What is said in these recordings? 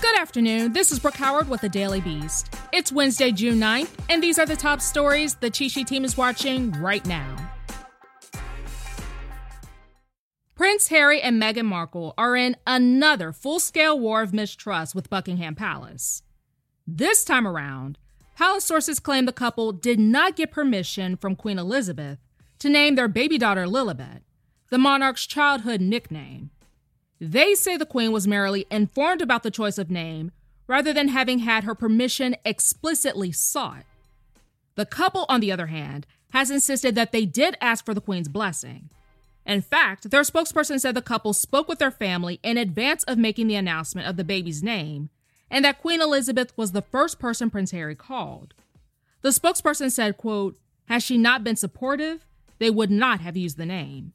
Good afternoon. This is Brooke Howard with the Daily Beast. It's Wednesday, June 9th, and these are the top stories the Cheat Sheet team is watching right now. Prince Harry and Meghan Markle are in another full scale war of mistrust with Buckingham Palace. This time around, palace sources claim the couple did not get permission from Queen Elizabeth to name their baby daughter Lilibet, the monarch's childhood nickname. They say the Queen was merely informed about the choice of name rather than having had her permission explicitly sought. The couple, on the other hand, has insisted that they did ask for the Queen's blessing. In fact, their spokesperson said the couple spoke with their family in advance of making the announcement of the baby's name, and that Queen Elizabeth was the first person Prince Harry called. The spokesperson said, quote, Had she not been supportive, they would not have used the name.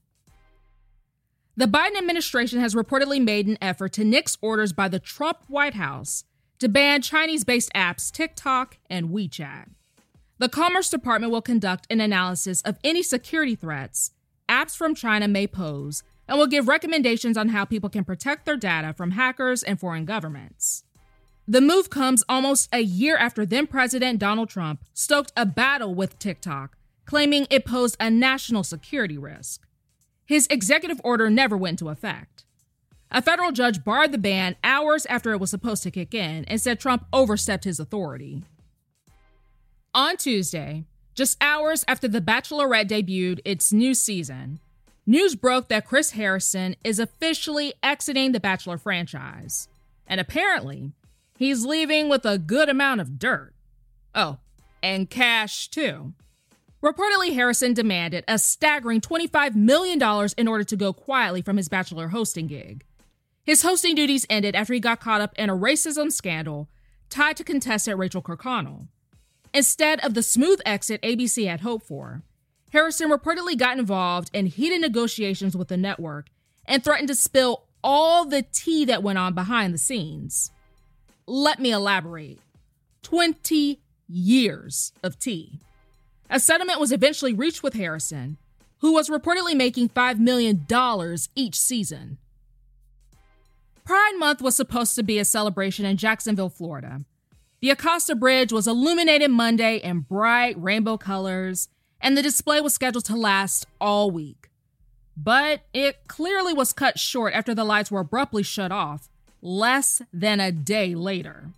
The Biden administration has reportedly made an effort to nix orders by the Trump White House to ban Chinese based apps TikTok and WeChat. The Commerce Department will conduct an analysis of any security threats apps from China may pose and will give recommendations on how people can protect their data from hackers and foreign governments. The move comes almost a year after then President Donald Trump stoked a battle with TikTok, claiming it posed a national security risk. His executive order never went into effect. A federal judge barred the ban hours after it was supposed to kick in and said Trump overstepped his authority. On Tuesday, just hours after The Bachelorette debuted its new season, news broke that Chris Harrison is officially exiting the Bachelor franchise. And apparently, he's leaving with a good amount of dirt. Oh, and cash too. Reportedly, Harrison demanded a staggering $25 million in order to go quietly from his Bachelor hosting gig. His hosting duties ended after he got caught up in a racism scandal tied to contestant Rachel Kirkconnell. Instead of the smooth exit ABC had hoped for, Harrison reportedly got involved in heated negotiations with the network and threatened to spill all the tea that went on behind the scenes. Let me elaborate 20 years of tea. A settlement was eventually reached with Harrison, who was reportedly making $5 million each season. Pride Month was supposed to be a celebration in Jacksonville, Florida. The Acosta Bridge was illuminated Monday in bright rainbow colors, and the display was scheduled to last all week. But it clearly was cut short after the lights were abruptly shut off less than a day later.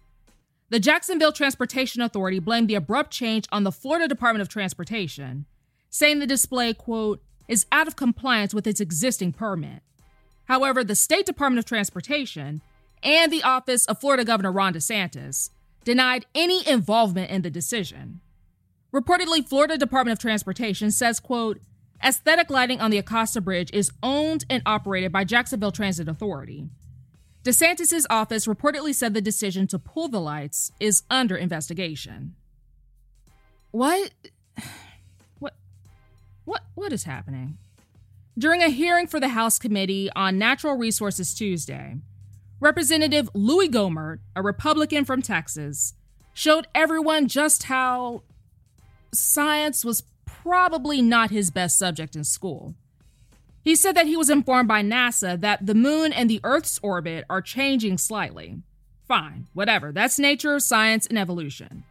The Jacksonville Transportation Authority blamed the abrupt change on the Florida Department of Transportation, saying the display, quote, is out of compliance with its existing permit. However, the State Department of Transportation and the office of Florida Governor Ron DeSantis denied any involvement in the decision. Reportedly, Florida Department of Transportation says, quote, aesthetic lighting on the Acosta Bridge is owned and operated by Jacksonville Transit Authority. DeSantis' office reportedly said the decision to pull the lights is under investigation. What? What? What? What is happening? During a hearing for the House Committee on Natural Resources Tuesday, Representative Louis Gohmert, a Republican from Texas, showed everyone just how science was probably not his best subject in school. He said that he was informed by NASA that the moon and the Earth's orbit are changing slightly. Fine, whatever, that's nature, science, and evolution.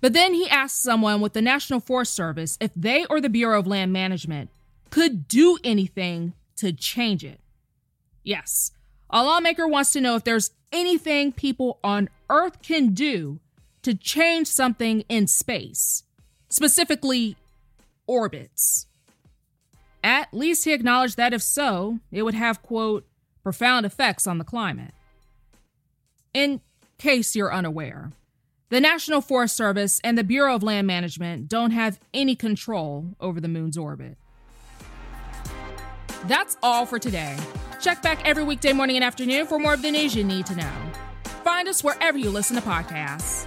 But then he asked someone with the National Forest Service if they or the Bureau of Land Management could do anything to change it. Yes, a lawmaker wants to know if there's anything people on Earth can do to change something in space, specifically orbits. At least he acknowledged that if so, it would have, quote, profound effects on the climate. In case you're unaware, the National Forest Service and the Bureau of Land Management don't have any control over the moon's orbit. That's all for today. Check back every weekday morning and afternoon for more of the news you need to know. Find us wherever you listen to podcasts.